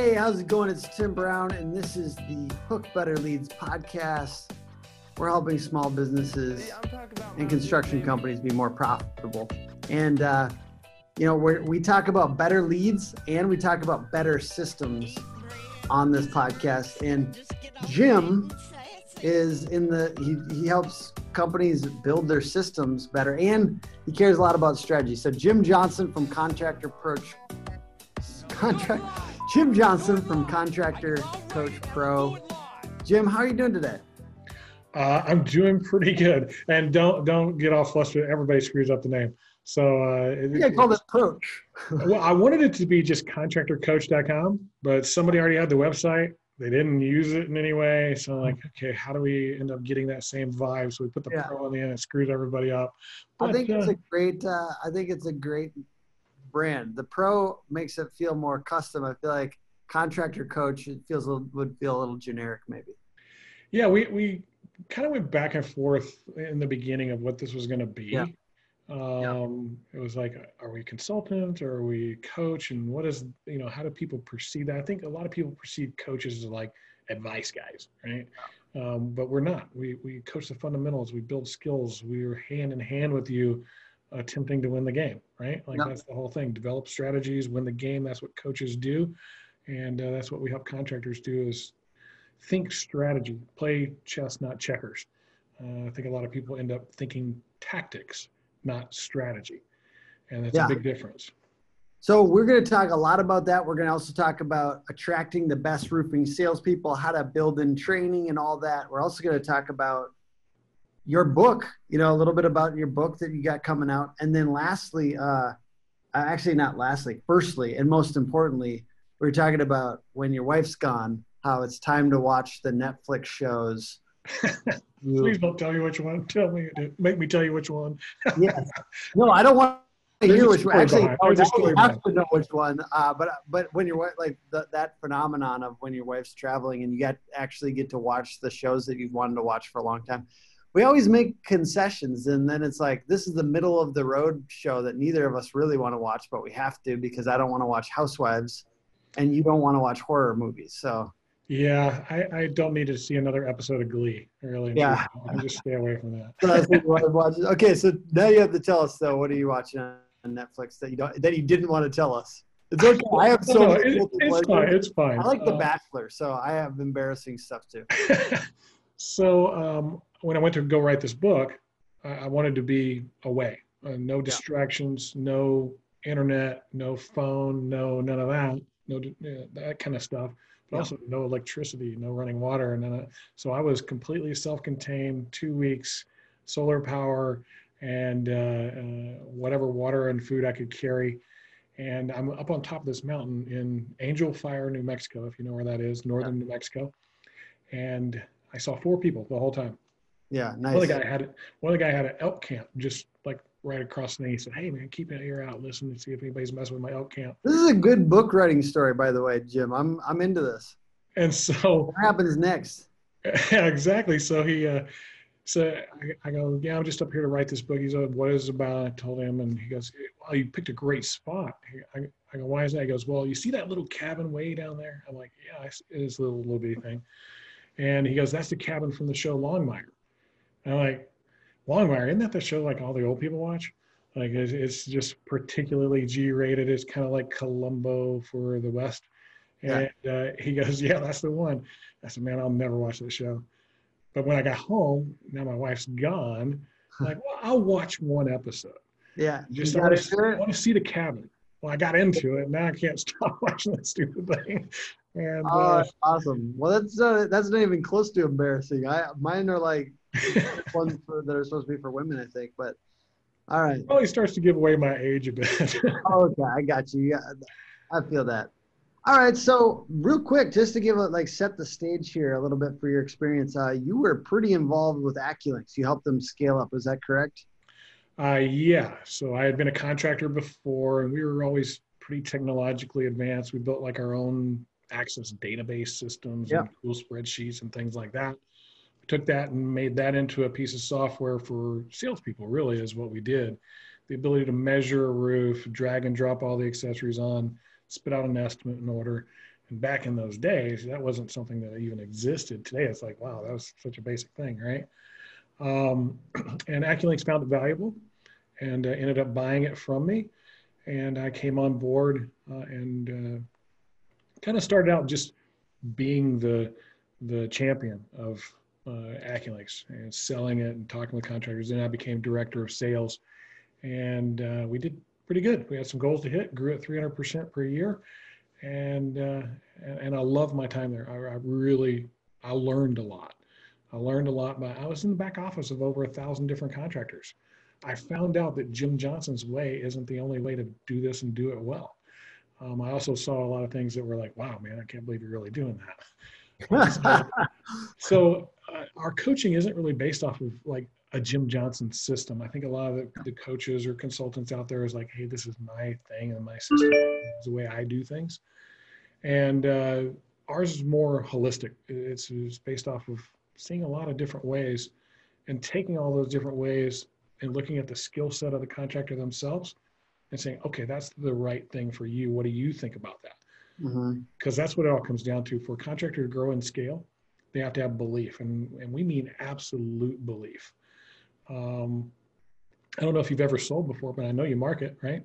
Hey, how's it going? It's Tim Brown, and this is the Hook Better Leads podcast. We're helping small businesses and construction companies be more profitable. And, uh, you know, we we talk about better leads and we talk about better systems on this podcast. And Jim is in the, he, he helps companies build their systems better and he cares a lot about strategy. So, Jim Johnson from Contractor Approach, contract, Jim Johnson from Contractor Coach Pro. Jim, how are you doing today? Uh, I'm doing pretty good, and don't don't get all flustered. Everybody screws up the name. So uh, I called it Coach. well, I wanted it to be just contractorcoach.com, but somebody already had the website. They didn't use it in any way. So I'm like, okay, how do we end up getting that same vibe? So we put the yeah. pro on the end. It screws everybody up. But, I think it's uh, a great. Uh, I think it's a great brand. The pro makes it feel more custom. I feel like contractor coach it feels a, would feel a little generic maybe. Yeah, we we kind of went back and forth in the beginning of what this was going to be. Yeah. Um, yeah. It was like, are we consultant or are we coach? And what is, you know, how do people perceive that? I think a lot of people perceive coaches as like advice guys, right? Um, but we're not. We, we coach the fundamentals, we build skills, we're hand in hand with you attempting to win the game, right? Like yeah. that's the whole thing. Develop strategies, win the game. That's what coaches do. And uh, that's what we help contractors do is think strategy, play chess, not checkers. Uh, I think a lot of people end up thinking tactics, not strategy. And that's yeah. a big difference. So we're going to talk a lot about that. We're going to also talk about attracting the best roofing salespeople, how to build in training and all that. We're also going to talk about your book, you know, a little bit about your book that you got coming out. And then lastly, uh, actually not lastly, firstly, and most importantly, we're talking about when your wife's gone, how it's time to watch the Netflix shows. Please don't tell me which one. Tell me, make me tell you which one. yes. No, I don't want to hear which one. Actually, oh, you have to know which one. Uh, but but when you're like the, that phenomenon of when your wife's traveling and you get actually get to watch the shows that you've wanted to watch for a long time. We always make concessions, and then it's like this is the middle of the road show that neither of us really want to watch, but we have to because I don't want to watch Housewives, and you don't want to watch horror movies. So yeah, I, I don't need to see another episode of Glee. Really, yeah, I just stay away from that. okay, so now you have to tell us though. What are you watching on Netflix that you don't that you didn't want to tell us? It's okay. I have so no, it, it's fine. It's fine. I like The uh, Bachelor, so I have embarrassing stuff too. so um, when I went to go write this book, I, I wanted to be away. Uh, no distractions, yeah. no internet, no phone, no none of that, no that kind of stuff but yeah. also no electricity, no running water. And then, so I was completely self-contained, two weeks, solar power, and uh, uh, whatever water and food I could carry. And I'm up on top of this mountain in Angel Fire, New Mexico, if you know where that is, northern. New Mexico. And I saw four people the whole time. Yeah, nice. One of the guy had one of the guy had an elk camp just like right across the He said, "Hey man, keep an ear out, listen and see if anybody's messing with my elk camp." This is a good book writing story, by the way, Jim. I'm I'm into this. And so, what happens next? Yeah, exactly. So he, uh, so I, I, go, yeah, I'm just up here to write this book. He's like, what is it about? I told him, and he goes, well, you picked a great spot. I, I go, why is that? He goes, well, you see that little cabin way down there? I'm like, yeah, it is a little little bitty thing. And he goes, that's the cabin from the show Longmire. And I'm like, Longmire, isn't that the show like all the old people watch? Like it's, it's just particularly G-rated. It's kind of like Columbo for the West. And yeah. uh, he goes, "Yeah, that's the one." I said, "Man, I'll never watch the show." But when I got home, now my wife's gone. I'm like, well, I'll watch one episode. Yeah, just I want, to, I want to see the cabin. Well, I got into it. Now I can't stop watching that stupid thing. And oh, uh, awesome. Well, that's uh, that's not even close to embarrassing. I mine are like ones for, that are supposed to be for women, I think. But all right. Well, he starts to give away my age a bit. oh, okay, I got you. Yeah, I feel that. All right, so real quick, just to give it like set the stage here a little bit for your experience. Uh, you were pretty involved with AccuLynx. You helped them scale up. Is that correct? Uh, yeah. So I had been a contractor before, and we were always pretty technologically advanced. We built like our own access database systems yeah. and cool spreadsheets and things like that took that and made that into a piece of software for salespeople, really, is what we did. The ability to measure a roof, drag and drop all the accessories on, spit out an estimate and order. And back in those days, that wasn't something that even existed. Today, it's like, wow, that was such a basic thing, right? Um, and AccuLynx found it valuable and uh, ended up buying it from me. And I came on board uh, and uh, kind of started out just being the the champion of uh, AccuLynx and selling it and talking with contractors. Then I became director of sales, and uh, we did pretty good. We had some goals to hit, grew at 300% per year, and uh, and, and, I love my time there. I, I, really I learned a lot. I learned a lot. But I was in the back office of over a thousand different contractors. I found out that Jim Johnson's way isn't the only way to do this and do it well. Um, I also saw a lot of things that were like, wow, man, I can't believe you're really doing that. so, uh, our coaching isn't really based off of like a Jim Johnson system. I think a lot of the, the, coaches or consultants out there is like, hey, this is my thing and my system is the way I do things. And uh, ours is more holistic. It's, it's based off of seeing a lot of different ways and taking all those different ways and looking at the skill set of the contractor themselves and saying, okay, that's the right thing for you. What do you think about that? Because mm-hmm. that's what it all comes down to. For a contractor to grow and scale, they have to have belief, and, and we mean absolute belief. Um, I don't know if you've ever sold before, but I know you market, right?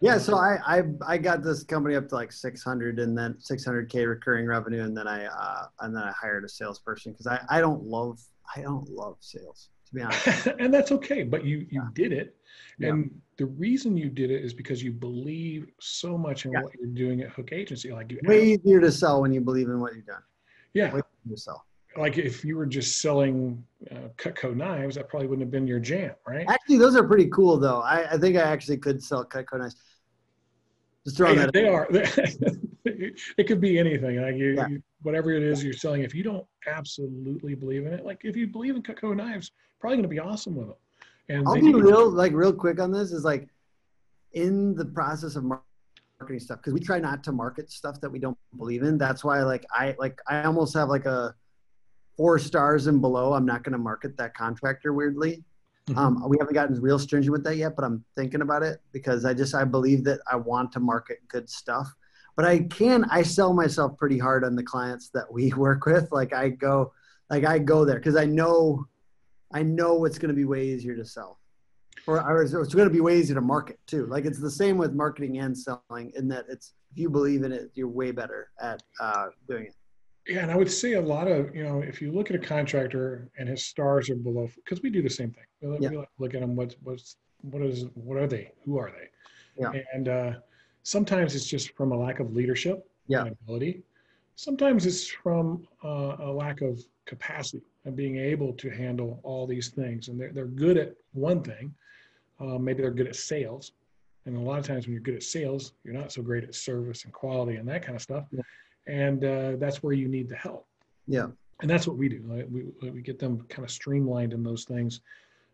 Yeah, so I, I I got this company up to like 600 and then 600k recurring revenue, and then I uh, and then I hired a salesperson because I I don't love I don't love sales honest. and that's okay, but you you yeah. did it, and yeah. the reason you did it is because you believe so much in yeah. what you're doing at Hook Agency. Like you way easier to sell when you believe in what you've done. Yeah, way easier to sell like if you were just selling uh, Cutco knives, that probably wouldn't have been your jam, right? Actually, those are pretty cool, though. I, I think I actually could sell Cutco knives. Just throwing that. They are. it could be anything. Like you, yeah. you, whatever it is you're selling. If you don't absolutely believe in it, like if you believe in Cutco knives, probably going to be awesome with them. And I'll be real, like real quick on this. Is like in the process of marketing stuff because we try not to market stuff that we don't believe in. That's why, like I like I almost have like a four stars and below, I'm not going to market that contractor weirdly. Mm-hmm. Um, we haven't gotten real stringent with that yet, but I'm thinking about it because I just I believe that I want to market good stuff. But I can I sell myself pretty hard on the clients that we work with. Like I go like I go there because I know I know it's going to be way easier to sell, or, it's going to be way easier to market too. Like it's the same with marketing and selling in that it's if you believe in it, you're way better at uh, doing it. Yeah, and I would say a lot of, you know, if you look at a contractor and his stars are below, because we do the same thing. We, yeah. we look at them, what's, what's, what is, what are they? Who are they? Yeah. And uh, sometimes it's just from a lack of leadership yeah. and ability. Sometimes it's from uh, a lack of capacity and being able to handle all these things. And they're, they're good at one thing. Uh, maybe they're good at sales. And a lot of times when you're good at sales, you're not so great at service and quality and that kind of stuff. Yeah and uh, that's where you need the help. Yeah, and that's what we do. Like, we we get them kind of streamlined in those things.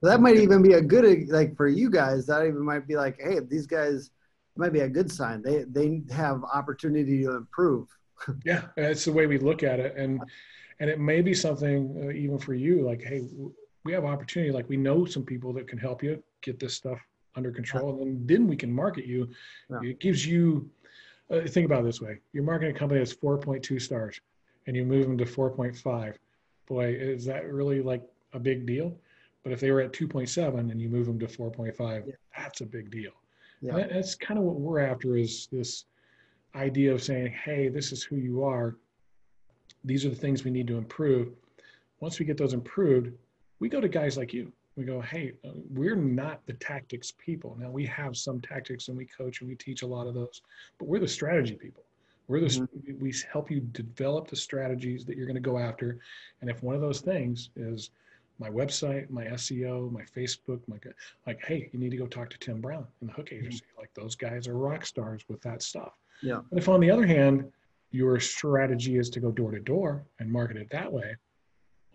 Well, that might even be a good like for you guys. That even might be like, hey, these guys might be a good sign. They they have opportunity to improve. yeah, that's the way we look at it, and and it may be something uh, even for you. Like, hey, we have opportunity. Like, we know some people that can help you get this stuff under control, yeah. and then we can market you. Yeah. It gives you uh, think about it this way you're marketing a company that's 4.2 stars and you move them to 4.5 boy is that really like a big deal but if they were at 2.7 and you move them to 4.5 yeah. that's a big deal yeah. That, that's kind of what we're after is this idea of saying hey this is who you are these are the things we need to improve once we get those improved we go to guys like you we go, hey, uh, we're not the tactics people. Now we have some tactics and we coach and we teach a lot of those, but we're the strategy people. We're the mm-hmm. we help you develop the strategies that you're going to go after, and if one of those things is my website, my SEO, my Facebook, my like, hey, you need to go talk to Tim Brown in the Hook mm-hmm. Agency. Mm-hmm. Like those guys are rock stars with that stuff. Yeah. But if on the other hand, your strategy is to go door to door and market it that way,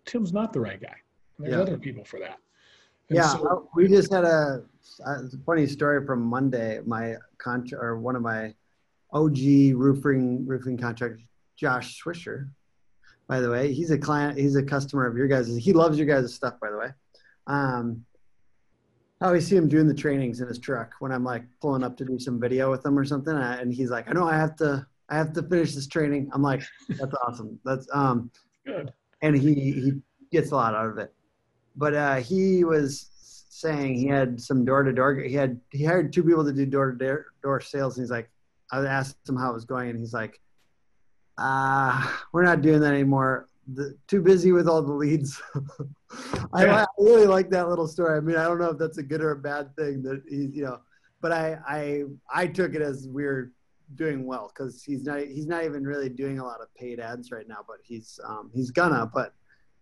Tim's not the right guy. There's yeah. other people for that. And yeah, so, uh, we just had a, a, funny story from Monday. My contract or one of my OG roofing roofing contractors, Josh Swisher. By the way, he's a client. He's a customer of your guys. He loves your guys' stuff. By the way, um, I always see him doing the trainings in his truck when I'm like pulling up to do some video with him or something. And he's like, I know I have to I have to finish this training. I'm like, that's awesome. That's um, Good. and he he gets a lot out of it. But uh, he was saying he had some door to door. He had he hired two people to do door to door sales, and he's like, I asked him how it was going, and he's like, Ah, we're not doing that anymore. The, too busy with all the leads. I, I really like that little story. I mean, I don't know if that's a good or a bad thing that he's, you know, but I I I took it as we're doing well because he's not he's not even really doing a lot of paid ads right now, but he's um, he's gonna. But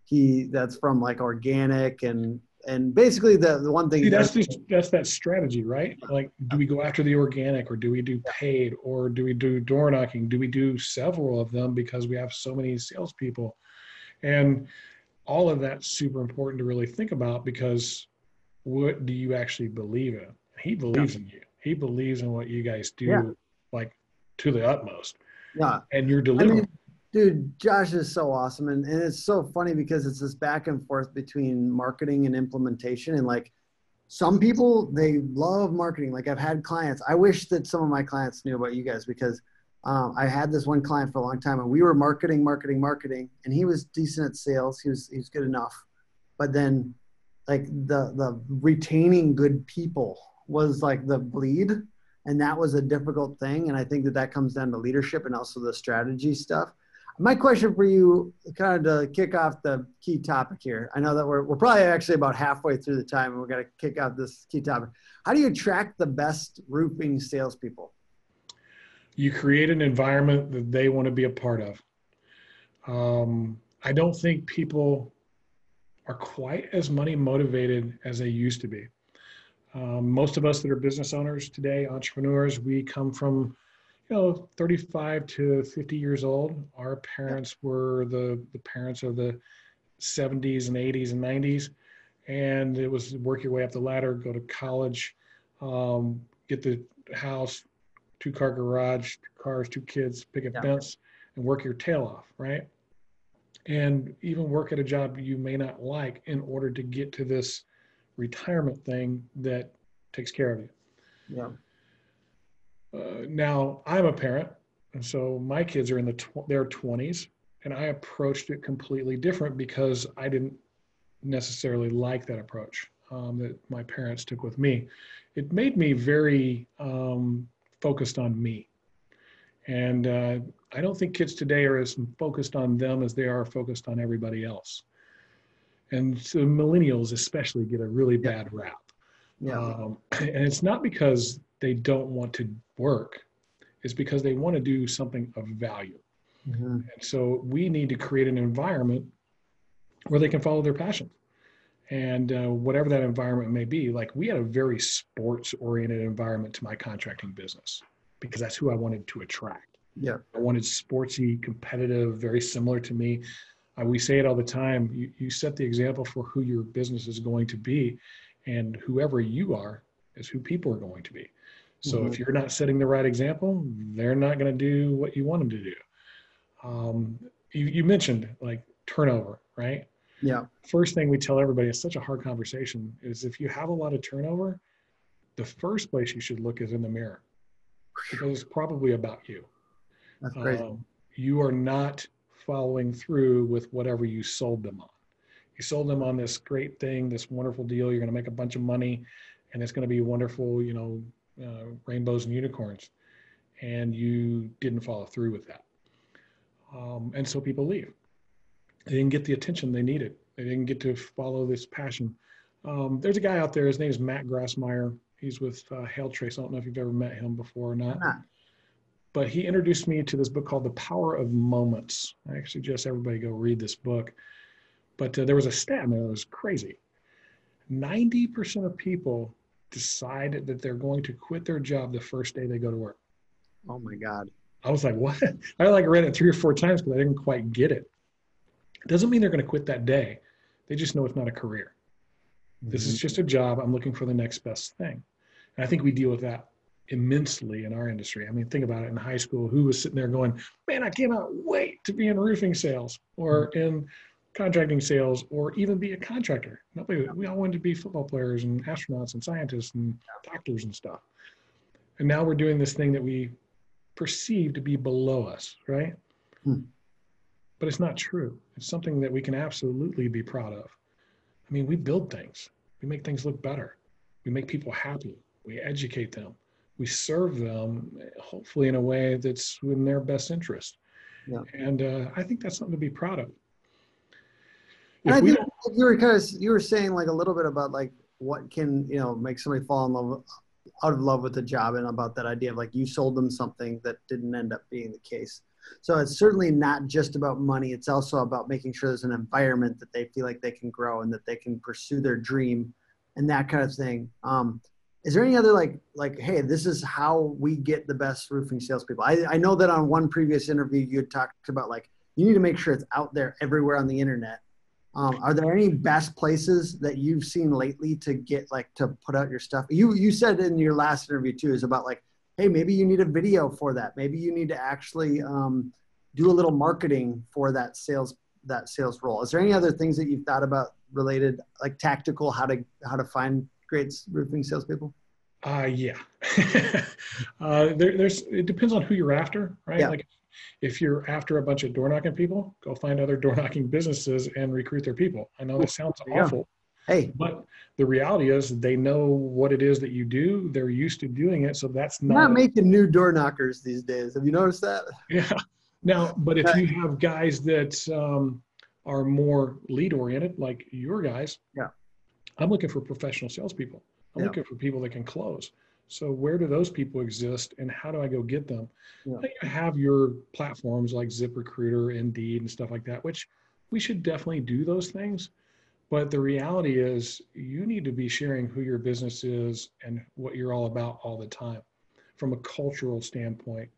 he that's from like organic and and basically the the one thing See, that's just, that's that strategy, right? Like, do we go after the organic, or do we do paid, or do we do door knocking? Do we do several of them because we have so many salespeople, and all of that's super important to really think about because what do you actually believe in? He believes yeah. in you. He believes in what you guys do, yeah. like to the utmost. Yeah, and you're delivering. I mean, dude, Josh is so awesome, and, and it's so funny because it's this back and forth between marketing and implementation, and like some people they love marketing. Like I've had clients. I wish that some of my clients knew about you guys because um, I had this one client for a long time, and we were marketing, marketing, marketing, and he was decent at sales. He was he was good enough, but then like the the retaining good people was like the bleed and that was a difficult thing and i think that that comes down to leadership and also the strategy stuff my question for you kind of to kick off the key topic here. I know that we're, we're probably actually about halfway through the time and we're going to kick off this key topic. How do you attract the best roofing salespeople? You create an environment that they want to be a part of. Um, i don't think people are quite as money motivated as they used to be. Um, most of us that are business owners today, entrepreneurs, we come from, you know, 35 to 50 years old. Our parents were the, the parents of the 70s and 80s and 90s. And it was work your way up the ladder, go to college, um, get the house, two car garage, two cars, two kids, pick a yeah. fence, and work your tail off, right? And even work at a job you may not like in order to get to this retirement thing that takes care of you. Yeah. Uh, now I'm a parent, and so my kids are in the tw- their 20s, and I approached it completely different because I didn't necessarily like that approach um, that my parents took with me. It made me very um, focused on me, and uh, I don't think kids today are as focused on them as they are focused on everybody else and so millennials especially get a really bad rap. Yeah. Um, and it's not because they don't want to work; is because they want to do something of value. Mm-hmm. And so we need to create an environment where they can follow their passion, and uh, whatever that environment may be. Like we had a very sports-oriented environment to my contracting business because that's who I wanted to attract. Yeah. I wanted sportsy, competitive, very similar to me uh, we say it all the time you, you set the example for who your business is going to be and whoever you are is who people are going to be so mm-hmm. if you're not setting the right example they're not going to do what you want them to do um, you, you mentioned like turnover right yeah first thing we tell everybody it's such a hard conversation is if you have a lot of turnover the first place you should look is in the mirror because it's probably about you that's crazy. Um, you are not following through with whatever you sold them on. You sold them on this great thing, this wonderful deal. You're going to make a bunch of money, and it's going to be wonderful, you know, uh, rainbows and unicorns, and you didn't follow through with that. Um, and so people leave. They didn't get the attention they needed. They didn't get to follow this passion. Um, there's a guy out there. His name is Matt Grassmyer. He's with uh, Hail Trace. I don't know if you've ever met him before or not but he introduced me to this book called The Power of Moments. I actually suggest everybody go read this book. But uh, there was a stat in it was crazy. 90% of people decide that they're going to quit their job the first day they go to work. Oh my God. I was like, what? I like read it three or four times because I didn't quite get it. It doesn't mean they're going to quit that day. They just know it's not a career. Mm-hmm. This is mm-hmm. just a job. I'm looking for the next best thing. And I think we deal with that immensely in our industry. I mean, think about it in high school, who was sitting there going, man, I cannot wait to be in roofing sales or mm-hmm. in contracting sales or even be a contractor. Nobody, we all wanted to be football players and astronauts and scientists and doctors and stuff. And now we're doing this thing that we perceive to be below us, right? Hmm. But it's not true. It's something that we can absolutely be proud of. I mean, we build things, we make things look better, we make people happy, we educate them, we serve them, hopefully in a way that's in their best interest. Yeah. And uh, I think that's something to be proud of. I think you were kind of you were saying like a little bit about like what can you know make somebody fall in love out of love with the job and about that idea of like you sold them something that didn't end up being the case. So it's certainly not just about money. It's also about making sure there's an environment that they feel like they can grow and that they can pursue their dream and that kind of thing. Um, is there any other like like hey, this is how we get the best roofing salespeople? I, I know that on one previous interview you had talked about like you need to make sure it's out there everywhere on the internet um, are there any best places that you've seen lately to get like to put out your stuff? You you said in your last interview too is about like, hey, maybe you need a video for that. Maybe you need to actually um, do a little marketing for that sales that sales role. Is there any other things that you've thought about related, like tactical, how to how to find great roofing salespeople? Uh, yeah. uh, there, there's it depends on who you're after, right? Yeah. Like if you're after a bunch of door knocking people, go find other door knocking businesses and recruit their people. I know this sounds yeah. awful. Hey, but the reality is they know what it is that you do. They're used to doing it. So that's not, not making new door knockers these days. Have you noticed that? Yeah. Now, but if you have guys that um, are more lead oriented, like your guys, yeah, I'm looking for professional salespeople. I'm yeah. looking for people that can close. So where do those people exist and how do I go get them? Yeah. You have your platforms like ZipRecruiter, Indeed, and stuff like that, which we should definitely do those things. But the reality is you need to be sharing who your business is and what you're all about all the time from a cultural standpoint,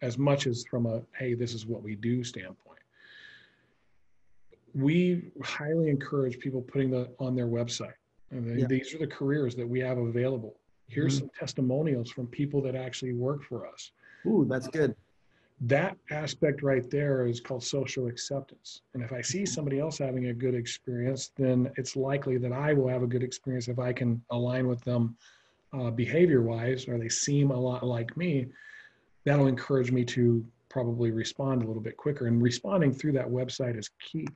as much as from a, hey, this is what we do standpoint. We highly encourage people putting that on their website. And yeah. these are the careers that we have available Here's mm-hmm. some testimonials from people that actually work for us. Ooh, that's good. That aspect right there is called social acceptance. And if I see somebody else having a good experience, then it's likely that I will have a good experience if I can align with them uh, behavior wise, or they seem a lot like me. That'll encourage me to probably respond a little bit quicker. And responding through that website is key.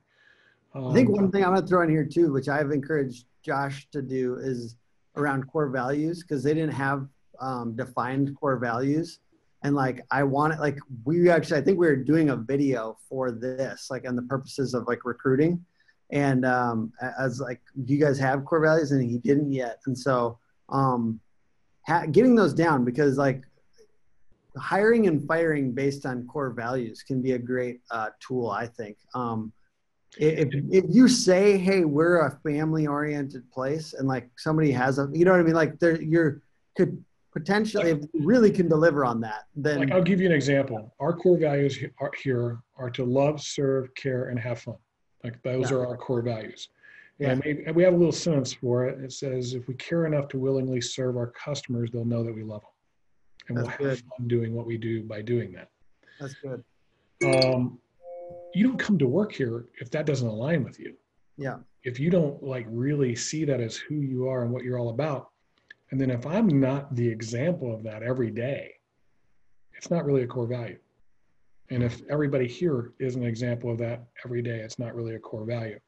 Um, I think one thing I'm going to throw in here too, which I've encouraged Josh to do, is around core values because they didn't have um, defined core values. And like, I wanted, like, we actually, I think we were doing a video for this, like, on the purposes of like recruiting. And um, I was like, do you guys have core values? And he didn't yet. And so, um, ha- getting those down because like hiring and firing based on core values can be a great uh, tool, I think. Um, if, if you say hey we're a family oriented place and like somebody has a you know what i mean? Like there you're could potentially you really can deliver on that then like i'll give you an example. Our core values are, here are to love serve care and have fun. Like those yeah. are our core values. Yeah. and maybe, we have a little sentence for it. It says if we care enough to willingly serve our customers they'll know that we love them and That's we'll have fun doing what we do by doing that. That's good. Um, you don't come to work here if that doesn't align with you. Yeah. If you don't like really see that as who you are and what you're all about, and then if I'm not the example of that every day, it's not really a core value. And if everybody here is an example of that every day, it's not really a core value.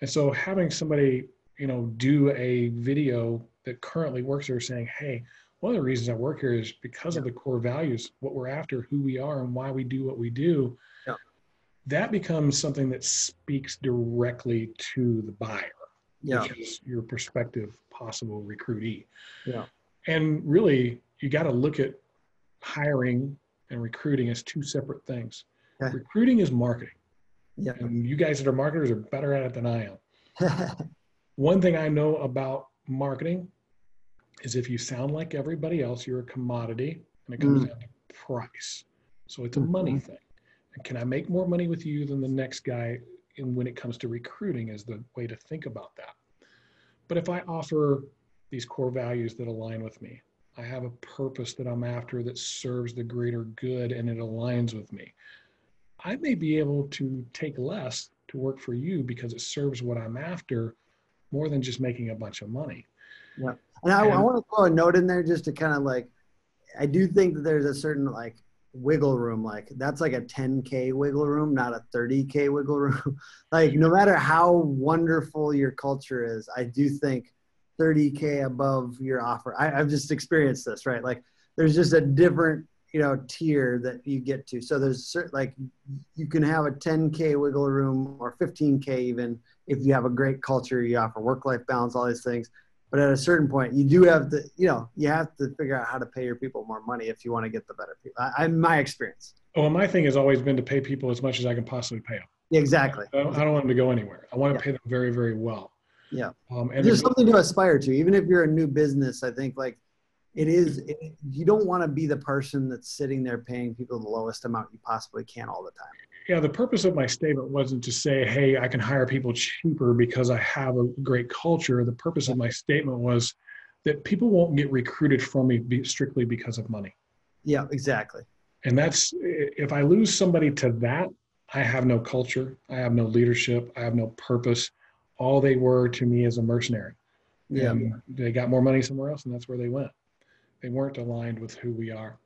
And so having somebody, you know, do a video that currently works here saying, hey, one of the reasons I work here is because yeah. of the core values, what we're after, who we are, and why we do what we do that becomes something that speaks directly to the buyer, yeah. which is your prospective possible recruitee. Yeah. And really, you got to look at hiring and recruiting as two separate things. Okay. Recruiting is marketing. Yeah. And you guys that are marketers are better at it than I am. One thing I know about marketing is if you sound like everybody else, you're a commodity and it comes mm. down to price. So it's a money mm-hmm. thing can I make more money with you than the next guy? And when it comes to recruiting, is the way to think about that. But if I offer these core values that align with me, I have a purpose that I'm after that serves the greater good and it aligns with me. I may be able to take less to work for you because it serves what I'm after more than just making a bunch of money. Yeah. And I, and I want to throw a note in there just to kind of like, I do think that there's a certain like wiggle room like that's like a 10k wiggle room not a 30k wiggle room. Like no matter how wonderful your culture is i do think 30k above your offer I, i've just experienced this right? Like there's just a different you know tier that you get to. So there's certain like you can have a 10k wiggle room or 15k even if you have a great culture you offer work life balance all these things but at a certain point you do have to you know you have to figure out how to pay your people more money if you want to get the better people. I, I my experience. Well my thing has always been to pay people as much as i can possibly pay them exactly. I don't, I don't want them to go anywhere. I want to yeah. pay them very very well. Yeah. Um, and there's something to aspire to. Even if you're a new business i think like it is it, you don't want to be the person that's sitting there paying people the lowest amount you possibly can all the time yeah the purpose of my statement wasn't to say hey i can hire people cheaper because i have a great culture. The purpose of my statement was that people won't get recruited from me strictly because of money. Yeah exactly. And that's if i lose somebody to that i have no culture i have no leadership i have no purpose. All they were to me is a mercenary. Yeah. and they got more money somewhere else and that's where they went. They weren't aligned with who we are.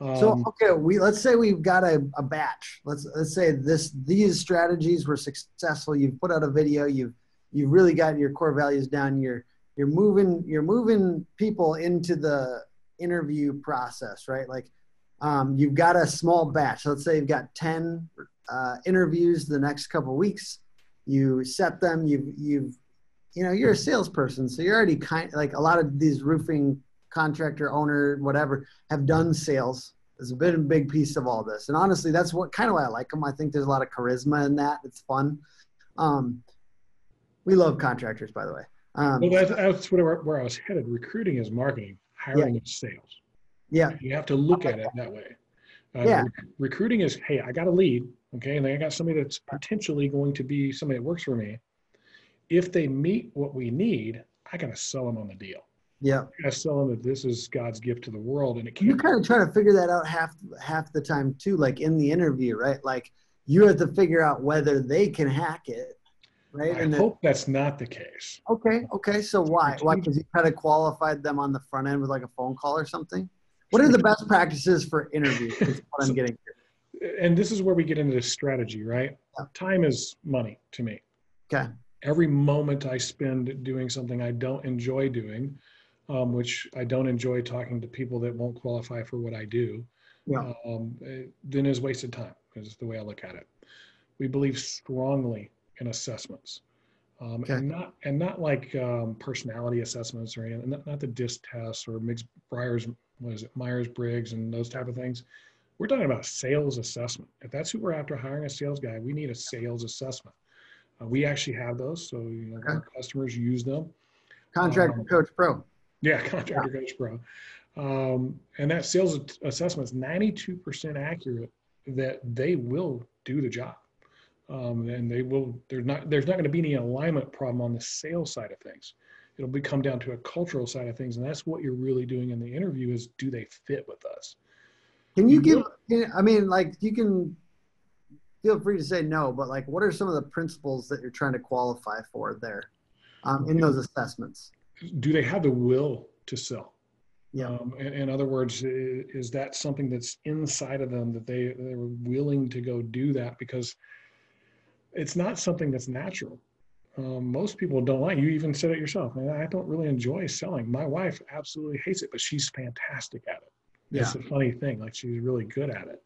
Um, so okay, we let's say we've got a, a batch. Let's let's say this these strategies were successful. You've put out a video. You've you've really got your core values down. You're you're moving you're moving people into the interview process, right? Like um, you've got a small batch. Let's say you've got ten uh, interviews the next couple weeks. You set them. You've you've you know you're a salesperson, so you're already kind like a lot of these roofing contractor, owner, whatever, have done sales. It's been a big piece of all this. And honestly, that's what kind of why I like them. I think there's a lot of charisma in that. It's fun. Um, we love contractors, by the way. Um, well, that's, that's where, where I was headed. Recruiting is marketing, hiring yeah. is sales. Yeah. You have to look at it that way. Uh, yeah. Rec- recruiting is, hey, I got a lead, okay, and then I got somebody that's potentially going to be somebody that works for me. If they meet what we need, I got to sell them on the deal. Yeah. I tell them that this is God's gift to the world, and it can't. You kind of try to figure that out half half the time too, like in the interview, right? Like you have to figure out whether they can hack it, right? I and hope that's not the case. Okay. Okay. So why? Why? Because you kind of qualified them on the front end with like a phone call or something. What are the best practices for interviews? What I'm getting here. And this is where we get into the strategy, right? Yeah. Time is money to me. Okay. Every moment I spend doing something I don't enjoy doing, um, which I don't enjoy talking to people that won't qualify for what I do, yeah. um, eh, then is wasted time, is the way I look at it. We believe strongly in assessments. Um, okay. and not and not like um, personality assessments or anything, not, not the DISC tests or Mixed Briars, what is it, Myers Briggs and those type of things. We're talking about sales assessment. If that's who we're after hiring a sales guy, we need a sales assessment. Uh, we actually have those, so you know, okay. our customers use them. Contract um, Coach Pro. Yeah, contractor yeah. coach pro. Um, and that sales assessment is 92% accurate that they will do the job. Um, and they will, there's not, there's not going to be any alignment problem on the sales side of things. It'll be come down to a cultural side of things. And that's what you're really doing in the interview is do they fit with us? Can you give, I mean, like you can feel free to say no, but like, what are some of the principles that you're trying to qualify for there um, in those assessments? Do they have the will to sell? Yeah. Um, in, in, other words, is that something that's inside of them that they they're willing to go do that because it's not something that's natural. Um, most people don't like. You even said it yourself. I don't really enjoy selling. My wife absolutely hates it, but she's fantastic at it. Yeah. It's a funny thing. Like she's really good at it.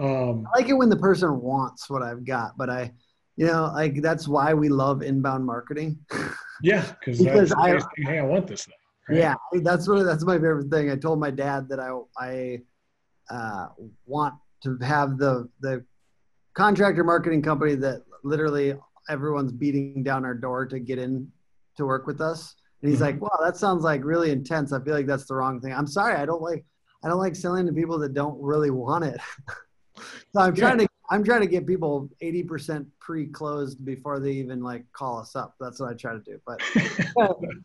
Um, I like it when the person wants what I've got, but I, you know, like that's why we love inbound marketing. Yeah, because I, hey, I want this thing. Right? Yeah, that's what that's my favorite thing. I told my dad that I I uh, want to have the the contractor marketing company that literally everyone's beating down our door to get in to work with us. And he's mm-hmm. like, "Wow, that sounds like really intense. I feel like that's the wrong thing. I'm sorry, I don't like I don't like selling to people that don't really want it." so I'm trying yeah. to I'm trying to get people 80% pre-closed before they even like call us up. That's what I try to do. But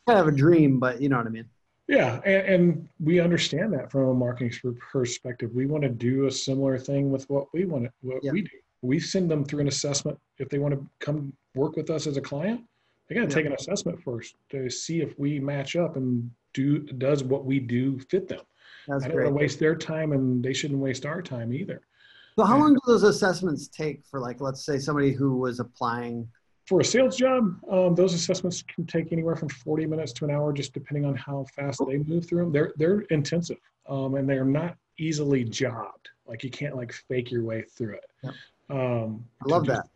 kind of a dream, but you know what I mean. Yeah, and, and, we understand that from a marketing perspective. We want to do a similar thing with what we want to, what yeah. we do. We send them through an assessment if they want to come work with us as a client. They got to yeah. take an assessment first to see if we match up and do does what we do fit them. That's I don't great. want to waste their time and they shouldn't waste our time either. So how long do those assessments take for like, let's say somebody who was applying? For a sales job, um, those assessments can take anywhere from 40 minutes to an hour, just depending on how fast they move through them. They're, they're intensive um, and they're not easily jobbed. Like you can't like fake your way through it. Yep. Um, I love that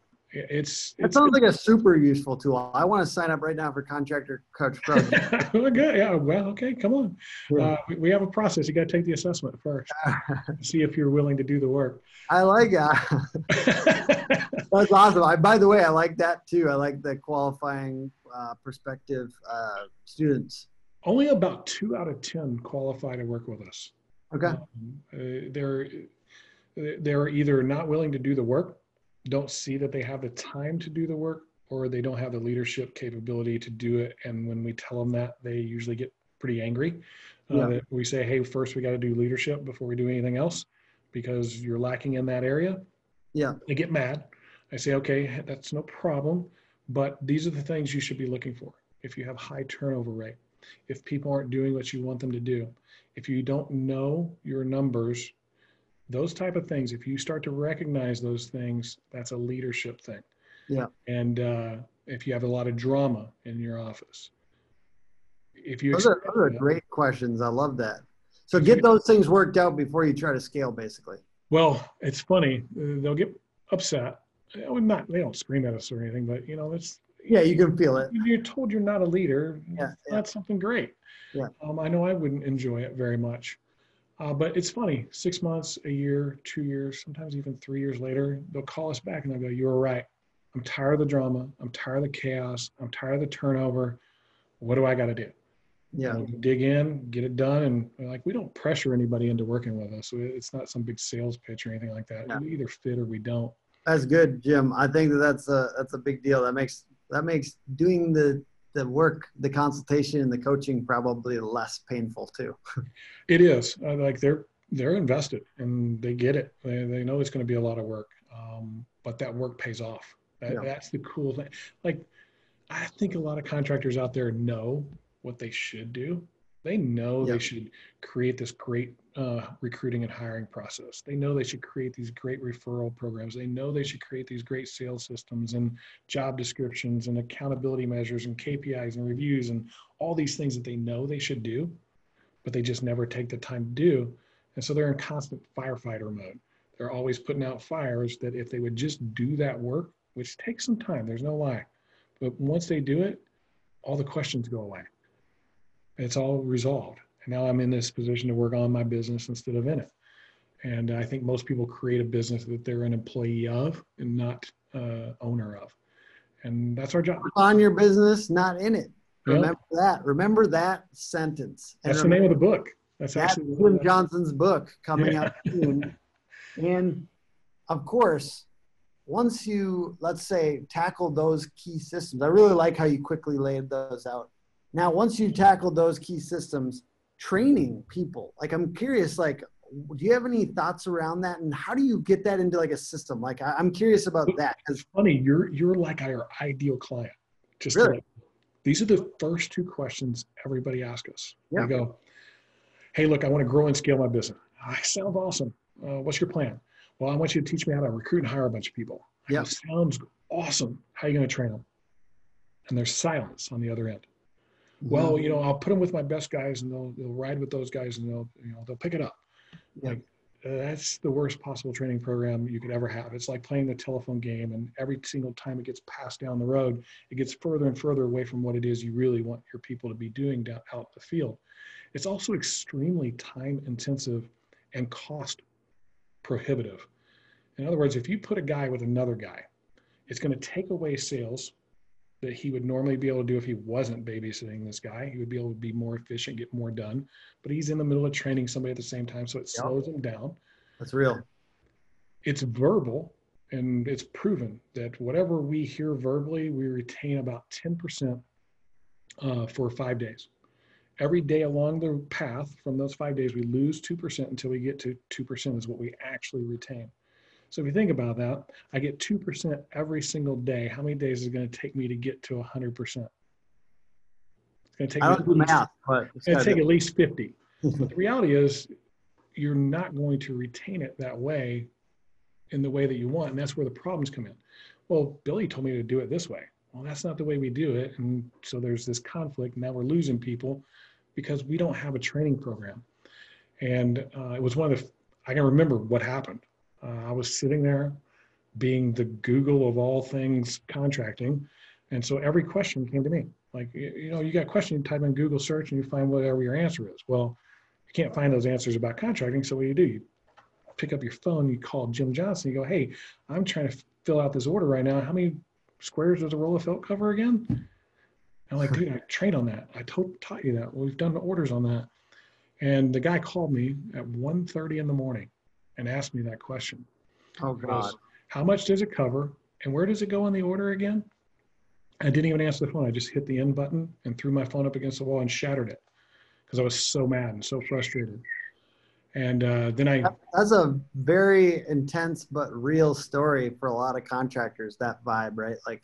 it's it sounds like a super useful tool. I want to sign up right now for Contractor Coach Pro. Good, yeah, well, okay, come on. Uh, we, we, have a process. You got to take the assessment first. see if you're willing to do the work. I like that. That's awesome. I, by the way, I like that too. I like the qualifying uh, prospective uh, students. Only about two out of ten qualify to work with us. Okay. Um, uh, they're they're either not willing to do the work don't see that they have the time to do the work or they don't have the leadership capability to do it. And when we tell them that, they usually get pretty angry. Uh, yeah. we say, hey, first we got to do leadership before we do anything else because you're lacking in that area. Yeah. They get mad. I say, okay, that's no problem. But these are the things you should be looking for. If you have high turnover rate, if people aren't doing what you want them to do, if you don't know your numbers those type of things if you start to recognize those things that's a leadership thing. Yeah. And uh, if you have a lot of drama in your office. If you those are, those are great questions. I love that. So get those things worked out before you try to scale basically. Well it's funny. They'll get upset. Not they don't scream at us or anything but you know it's yeah you can feel it. you're told you're not a leader. Yeah, yeah. that's something great. Yeah. Um, i know i wouldn't enjoy it very much uh, but it's funny, six months, a year, two years, sometimes even three years later, they'll call us back and they'll go, You were right. I'm tired of the drama. I'm tired of the chaos. I'm tired of the turnover. What do I got to do? Yeah. Dig in, get it done. And like, we don't pressure anybody into working with us. It's not some big sales pitch or anything like that. Yeah. We either fit or we don't. That's good, Jim. I think that that's a, that's a big deal. That makes, that makes doing the the work, the consultation, and the coaching probably less painful too. it is uh, like they're they're invested and they get it. They, they know it's going to be a lot of work, um, but that work pays off. That, yeah. That's the cool thing. Like I think a lot of contractors out there know what they should do. They know yeah. they should create this great uh, recruiting and hiring process. They know they should create these great referral programs. They know they should create these great sales systems and job descriptions and accountability measures and KPIs and reviews and all these things that they know they should do, but they just never take the time to do. And so they're in constant firefighter mode. They're always putting out fires that if they would just do that work, which takes some time, there's no lie. But once they do it, all the questions go away. It's all resolved And now I'm in this position to work on my business instead of in it. And I think most people create a business that they're an employee of and not uh, owner of. And that's our job. On your business, not in it. Remember that. Remember that sentence. And that's the name of the book. That's, that's actually Jim Johnson's book coming yeah. out soon. and of course, once you, let's say, tackle those key systems, I really like how you quickly laid those out. Now, once you've tackled those key systems, training people like i'm curious like do you have any thoughts around that? And how do you get that into like a system? Like I, am curious about that because funny you're you're like our ideal client. Just really? like, these are the first two questions everybody asks us. Yeah. they go hey look i want to grow and scale my business. Ah, sounds awesome. Uh, what's your plan? Well i want you to teach me how to recruit and hire a bunch of people. Yeah. Sounds awesome. How are you going to train them and there's silence on the other end well, mm-hmm. you know, I'll put them with my best guys, and they'll they'll ride with those guys, and they'll you know they'll pick it up. Like uh, that's the worst possible training program you could ever have. It's like playing the telephone game, and every single time it gets passed down the road, it gets further and further away from what it is you really want your people to be doing down out the field. It's also extremely time intensive and cost prohibitive. In other words, if you put a guy with another guy, it's going to take away sales that he would normally be able to do if he wasn't babysitting this guy. He would be able to be more efficient, get more done. But he's in the middle of training somebody at the same time, so it slows him down. That's real. It's verbal, and it's proven that whatever we hear verbally, we retain about 10% uh, for five days. Every day along the path from those five days, we lose 2% until we get to 2% is what we actually retain. So if you think about that, I get 2% every single day. How many days is it going to take me to get to 100%? It's going to take, I don't do math, but it's going to take at least 50. but the reality is, you're not going to retain it that way in the way that you want. And that's where the problems come in. Well, Billy told me to do it this way. Well, that's not the way we do it. And so there's this conflict. Now we're losing people because we don't have a training program. And uh, it was one of the, I can remember what happened. Uh, I was sitting there being the Google of all things contracting. And so every question came to me. Like, you know, you got a question, you type in Google search and you find whatever your answer is. Well, you can't find those answers about contracting. So what do you do? You pick up your phone, you call Jim Johnson, you go, hey, I'm trying to fill out this order right now. How many squares does a roll of felt cover again? I'm like, dude, I trained on that. I taught, taught you that. We've done orders on that. And the guy called me at 1.30 in the morning and asked me that question. Oh God. How much does it cover? And where does it go in the order again? I didn't even answer the phone. I just hit the end button and threw my phone up against the wall and shattered it because I was so mad and so frustrated. And uh, then I. That's a very intense but real story for a lot of contractors. That vibe, right? Like.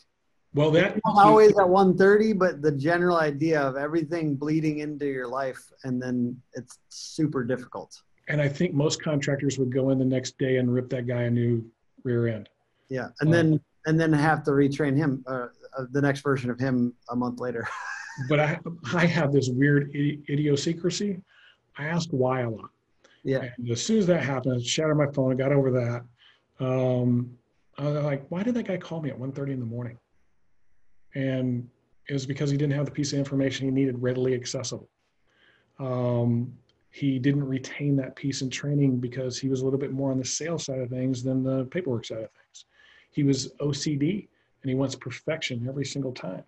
Well, that always at 1:30, but the general idea of everything bleeding into your life, and then it's super difficult. And I think most contractors would go in the next day and rip that guy a new rear end. Yeah, and um, then and then have to retrain him, uh, uh, the next version of him a month later. but I I have this weird idiosyncrasy. I ask why a lot. Yeah. And as soon as that happened, I shattered my phone. I got over that. Um, I was like, why did that guy call me at 1.30 in the morning? And it was because he didn't have the piece of information he needed readily accessible. Um, he didn't retain that piece in training because he was a little bit more on the sales side of things than the paperwork side of things. He was OCD and he wants perfection every single time.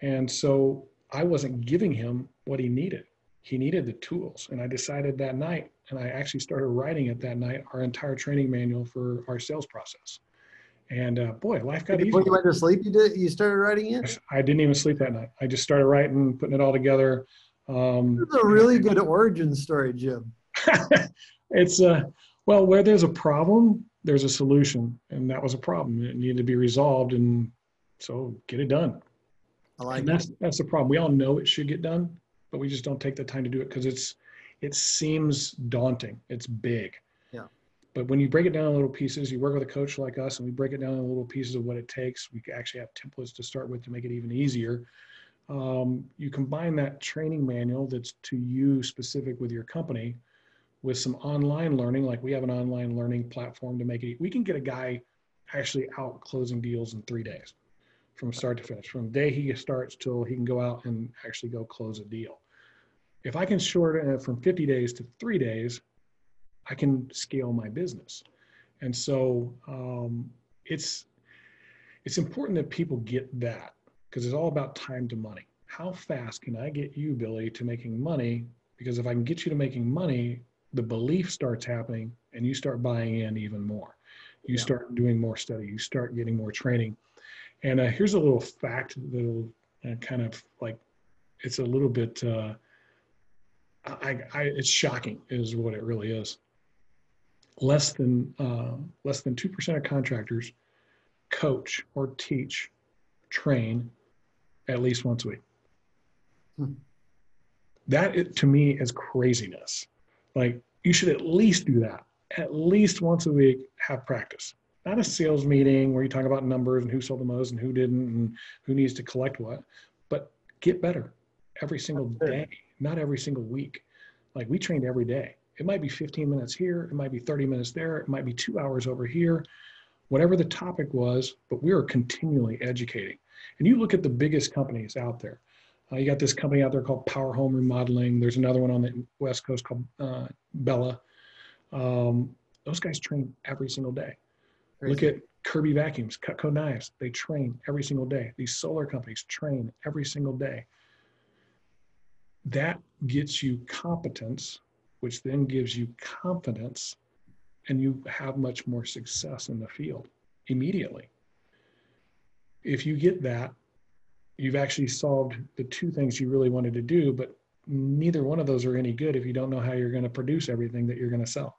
And so I wasn't giving him what he needed. He needed the tools. And I decided that night, and I actually started writing it that night, our entire training manual for our sales process. And uh, boy, life got easier. Before you went to sleep, you did. You started writing it. I didn't even sleep that night. I just started writing, putting it all together. Um, it's a really good origin story, Jim. it's uh, well, where there's a problem, there's a solution, and that was a problem. It needed to be resolved, and so get it done. I like and that's that's the problem. We all know it should get done, but we just don't take the time to do it because it's it seems daunting. It's big. Yeah. But when you break it down in little pieces, you work with a coach like us, and we break it down in little pieces of what it takes. We actually have templates to start with to make it even easier. Um, you combine that training manual that's to you specific with your company with some online learning, like we have an online learning platform to make it, we can get a guy actually out closing deals in three days from start to finish, from the day he starts till he can go out and actually go close a deal. If I can shorten it from 50 days to three days, I can scale my business. And so um, it's it's important that people get that because it's all about time to money. How fast can I get you, Billy, to making money? Because if I can get you to making money, the belief starts happening and you start buying in even more. You yeah. start doing more study, you start getting more training. And uh, here's a little fact that'll uh, kind of like, it's a little bit, uh, I, I, it's shocking is what it really is. Less than, uh, less than 2% of contractors coach or teach, train at least once a week. Hmm. That to me is craziness. Like you should at least do that. At least once a week, have practice. Not a sales meeting where you talk about numbers and who sold the most and who didn't and who needs to collect what, but get better every single day, not every single week. Like we trained every day. It might be 15 minutes here, it might be 30 minutes there, it might be two hours over here, whatever the topic was, but we were continually educating. And you look at the biggest companies out there, uh, you got this company out there called Power Home Remodeling. There's another one on the West Coast called uh, Bella. Um, those guys train every single day. Crazy. Look at Kirby Vacuums, Cutco Knives. They train every single day. These solar companies train every single day. That gets you competence, which then gives you confidence, and you have much more success in the field immediately. If you get that, you've actually solved the two things you really wanted to do, but neither one of those are any good if you don't know how you're going to produce everything that you're going to sell.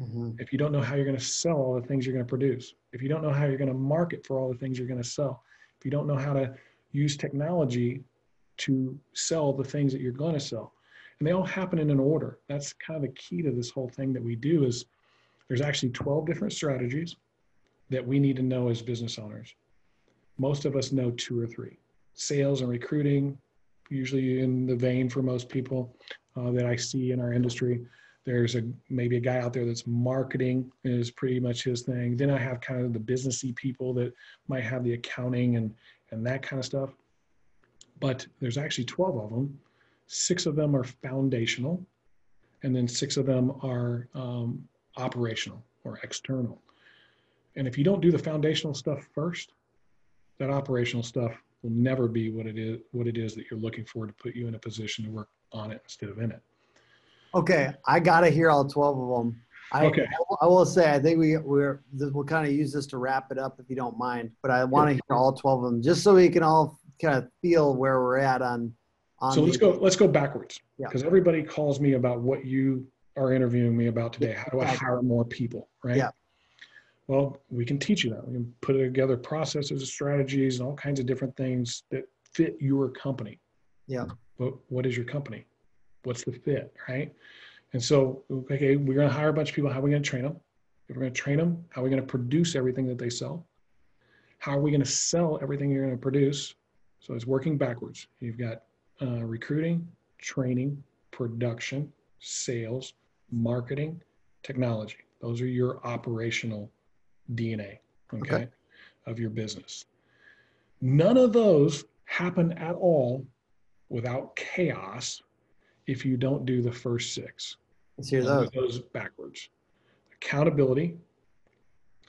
Mm-hmm. If you don't know how you're going to sell all the things you're going to produce, if you don't know how you're going to market for all the things you're going to sell, if you don't know how to use technology to sell the things that you're going to sell. and they all happen in an order. That's kind of the key to this whole thing that we do is there's actually 12 different strategies that we need to know as business owners. Most of us know two or three. Sales and recruiting, usually in the vein for most people uh, that I see in our industry. There's a maybe a guy out there that's marketing is pretty much his thing. Then I have kind of the businessy people that might have the accounting and and that kind of stuff. But there's actually 12 of them. Six of them are foundational, and then six of them are um, operational or external. And if you don't do the foundational stuff first, that operational stuff will never be what it is what it is that you're looking for to put you in a position to work on it instead of in it. Okay, I gotta hear all twelve of them. I, Okay. I will say I think we we're we'll kind of use this to wrap it up if you don't mind. But I want to hear all twelve of them just so we can all kind of feel where we're at on. on So let's the- go let's go backwards Yeah. because everybody calls me about what you are interviewing me about today. How do I hire more people, right? Yeah. Well, we can teach you that. We can put together processes, and strategies, and all kinds of different things that fit your company. Yeah. But what is your company? What's the fit, right? And so, okay, we're going to hire a bunch of people. How are we going to train them? If we're going to train them, how are we going to produce everything that they sell? How are we going to sell everything you're going to produce? So it's working backwards. You've got uh, recruiting, training, production, sales, marketing, technology. Those are your operational DNA, okay, Okay. of your business. None of those happen at all without chaos if you don't do the first six. Let's hear those. those backwards. Accountability,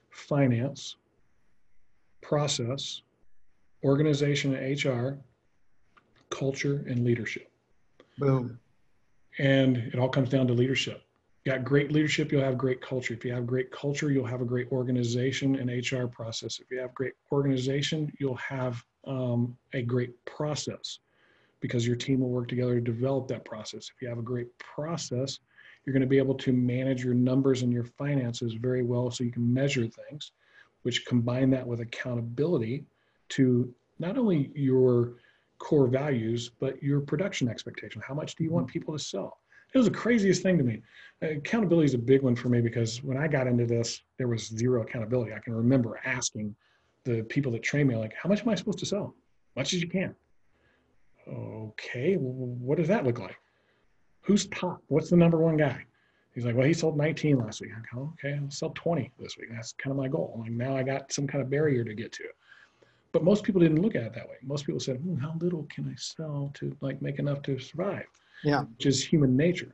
finance, process, organization and HR, culture, and leadership. Boom. And it all comes down to leadership. Got great leadership, you'll have great culture. If you have great culture, you'll have a great organization and HR process. If you have great organization, you'll have um, a great process because your team will work together to develop that process. If you have a great process, you're going to be able to manage your numbers and your finances very well so you can measure things, which combine that with accountability to not only your core values, but your production expectation. How much do you want people to sell? It was the craziest thing to me. Accountability is a big one for me because when I got into this, there was zero accountability. I can remember asking the people that train me, like, how much am I supposed to sell? Much as you can. Okay, well, what does that look like? Who's top? What's the number one guy? He's like, well, he sold 19 last week. I go, okay, I'll sell 20 this week. That's kind of my goal. Like now I got some kind of barrier to get to. But most people didn't look at it that way. Most people said, hmm, how little can I sell to like make enough to survive? Yeah. Which is human nature.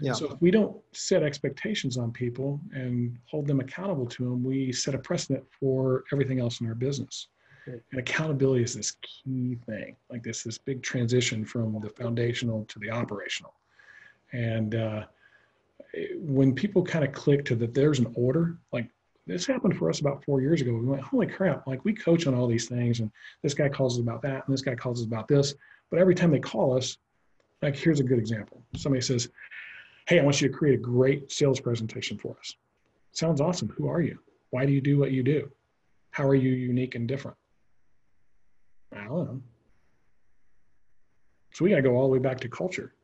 Yeah. So if we don't set expectations on people and hold them accountable to them, we set a precedent for everything else in our business. And accountability is this key thing, like this this big transition from the foundational to the operational. And uh, it- when people kind of click to that, there's an order. Like this happened for us about four years ago. We went, holy crap! Like we coach on all these things, and this guy calls us about that, and this guy calls us about this. But every time they call us, like here's a good example. Somebody says, hey, I want you to create a great sales presentation for us. Sounds awesome. Who are you? Why do you do what you do? How are you unique and different? I don't know. So we got to go all the way back to culture.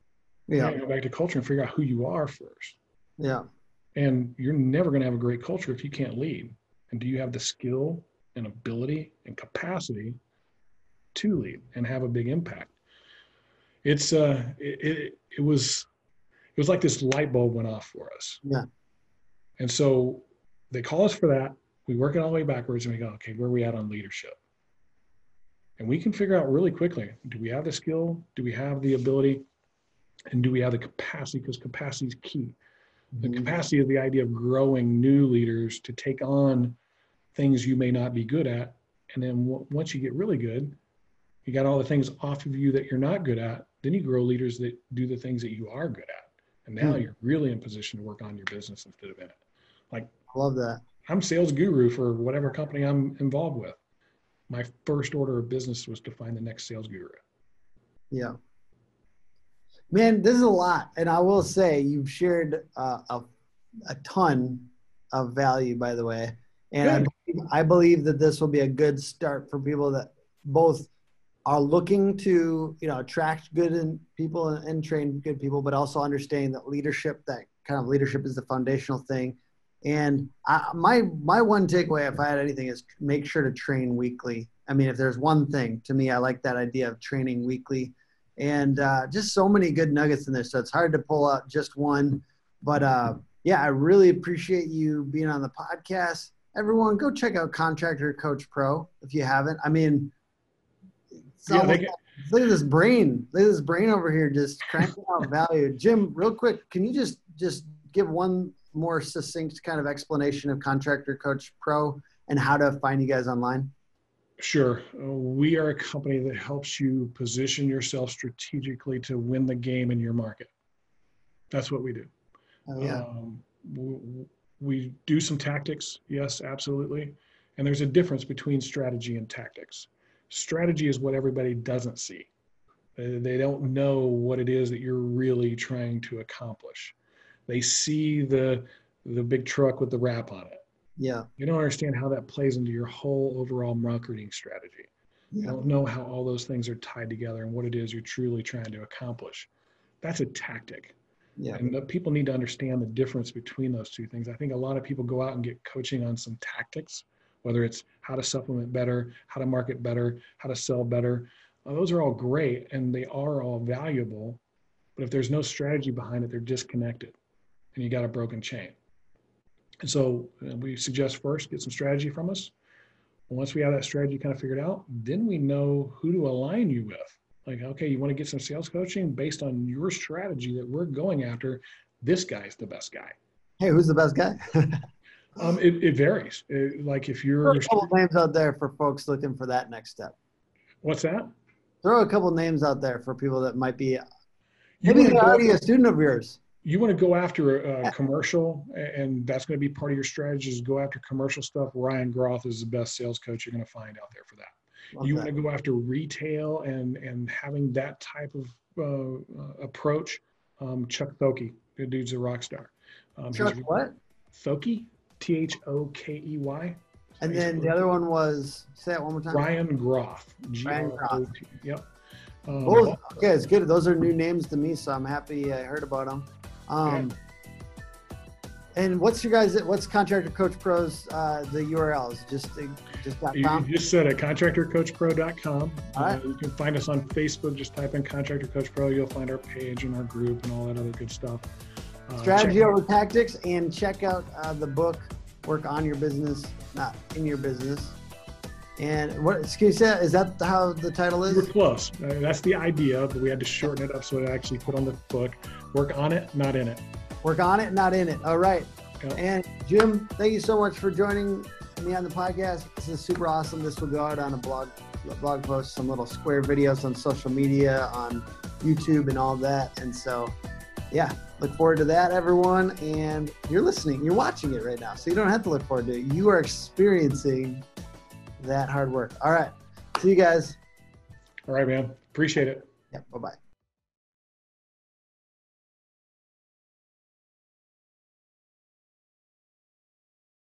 Yeah. go back to culture and figure out who you are first. Yeah. And you're never going to have a great culture if you can't lead. And do you have the skill and ability and capacity to lead and have a big impact? It's uh, it, it, it was it was like this light bulb went off for us. Yeah. And so they call us for that. We work it all the way backwards and we go, okay, where are we at on leadership? And we can figure out really quickly do we have the skill? Do we have the ability? And do we have the capacity? Because capacity is key. The Mhm. capacity is the idea of growing new leaders to take on things you may not be good at. And then w- once you get really good, you got all the things off of you that you're not good at. Then you grow leaders that do the things that you are good at. And now Hmm. you're really in position to work on your business instead of in it. Like, I love that. I'm sales guru for whatever company I'm involved with. My first order of business was to find the next sales guru. Yeah. Man, this is a lot. And I will say you've shared uh, a, a ton of value, by the way. And I believe, I believe that this will be a good start for people that both are looking to you know attract good people and, and train good people, but also understanding that leadership, that kind of leadership is the foundational thing. And I, my my one takeaway, if I had anything, is make sure to train weekly. I mean, if there's one thing to me, I like that idea of training weekly, and uh, just so many good nuggets in there. So it's hard to pull out just one, but uh, yeah, I really appreciate you being on the podcast. Everyone, go check out Contractor Coach Pro if you haven't. I mean, yeah, get- look at this brain. Look at this brain over here, just cranking out value. Jim, real quick, can you just just give one more succinct kind of explanation of Contractor Coach Pro and how to find you guys online? Sure. Uh, we are a company that helps you position yourself strategically to win the game in your market. That's what we do. Oh, yeah. Um, we, we do some tactics, yes, absolutely. And there's a difference between strategy and tactics. Strategy is what everybody doesn't see. Uh, they don't know what it is that you're really trying to accomplish. They see the the big truck with the wrap on it. Yeah. You don't understand how that plays into your whole overall marketing strategy. Yeah. You don't know how all those things are tied together and what it is you're truly trying to accomplish. That's a tactic. Yeah. And uh, people need to understand the difference between those two things. I think a lot of people go out and get coaching on some tactics, whether it's how to supplement better, how to market better, how to sell better. Uh, those are all great and they are all valuable. But if there's no strategy behind it, they're disconnected and you got a broken chain. And so uh, we suggest first get some strategy from us. Once we have that strategy kind of figured out, then we know who to align you with. Like, okay, you want to get some sales coaching based on your strategy that we're going after. This guy's the best guy. Hey, who's the best guy? um, it, it varies. It, like if you're Throw a couple names out there for folks looking for that next step. What's that? Throw a couple names out there for people that might be maybe they're already a student of yours you want to go after a, a commercial, and that's going to be part of your strategy. Is go after commercial stuff. Ryan Groth is the best sales coach you're going to find out there for that. Love you that. want to go after retail and and having that type of uh, uh, approach. Um, Chuck Thokey, the dude's a rock star. Um, Chuck what? Thokey, T H O K E Y. And then the other one was say it one more time. Ryan Groth. Ryan Groth. Yep. Um, okay, it's good. Those are new names to me, so I'm happy I heard about them. Um, and what's your guys? What's Contractor Coach Pro's uh, the URLs? Just just .com? You just said it. ContractorCoachPro.com. All right. Uh, you can find us on Facebook. Just type in Contractor Coach Pro. You'll find our page and our group and all that other good stuff. Uh, Strategy over tactics, and check out uh, the book. Work on your business, not in your business. And what excuse that? Is that how the title is? We're close. Uh, that's the idea, but we had to shorten it up so it actually put on the book. Work on it, not in it. Work on it, not in it. All right. Yep. And Jim, thank you so much for joining me on the podcast. This is super awesome. This will go out on a blog blog post, some little square videos on social media, on YouTube, and all that. And so, yeah, look forward to that, everyone. And you're listening, you're watching it right now, so you don't have to look forward to it. You are experiencing that hard work. All right. See you guys. All right, man. Appreciate it. Yeah. Bye bye.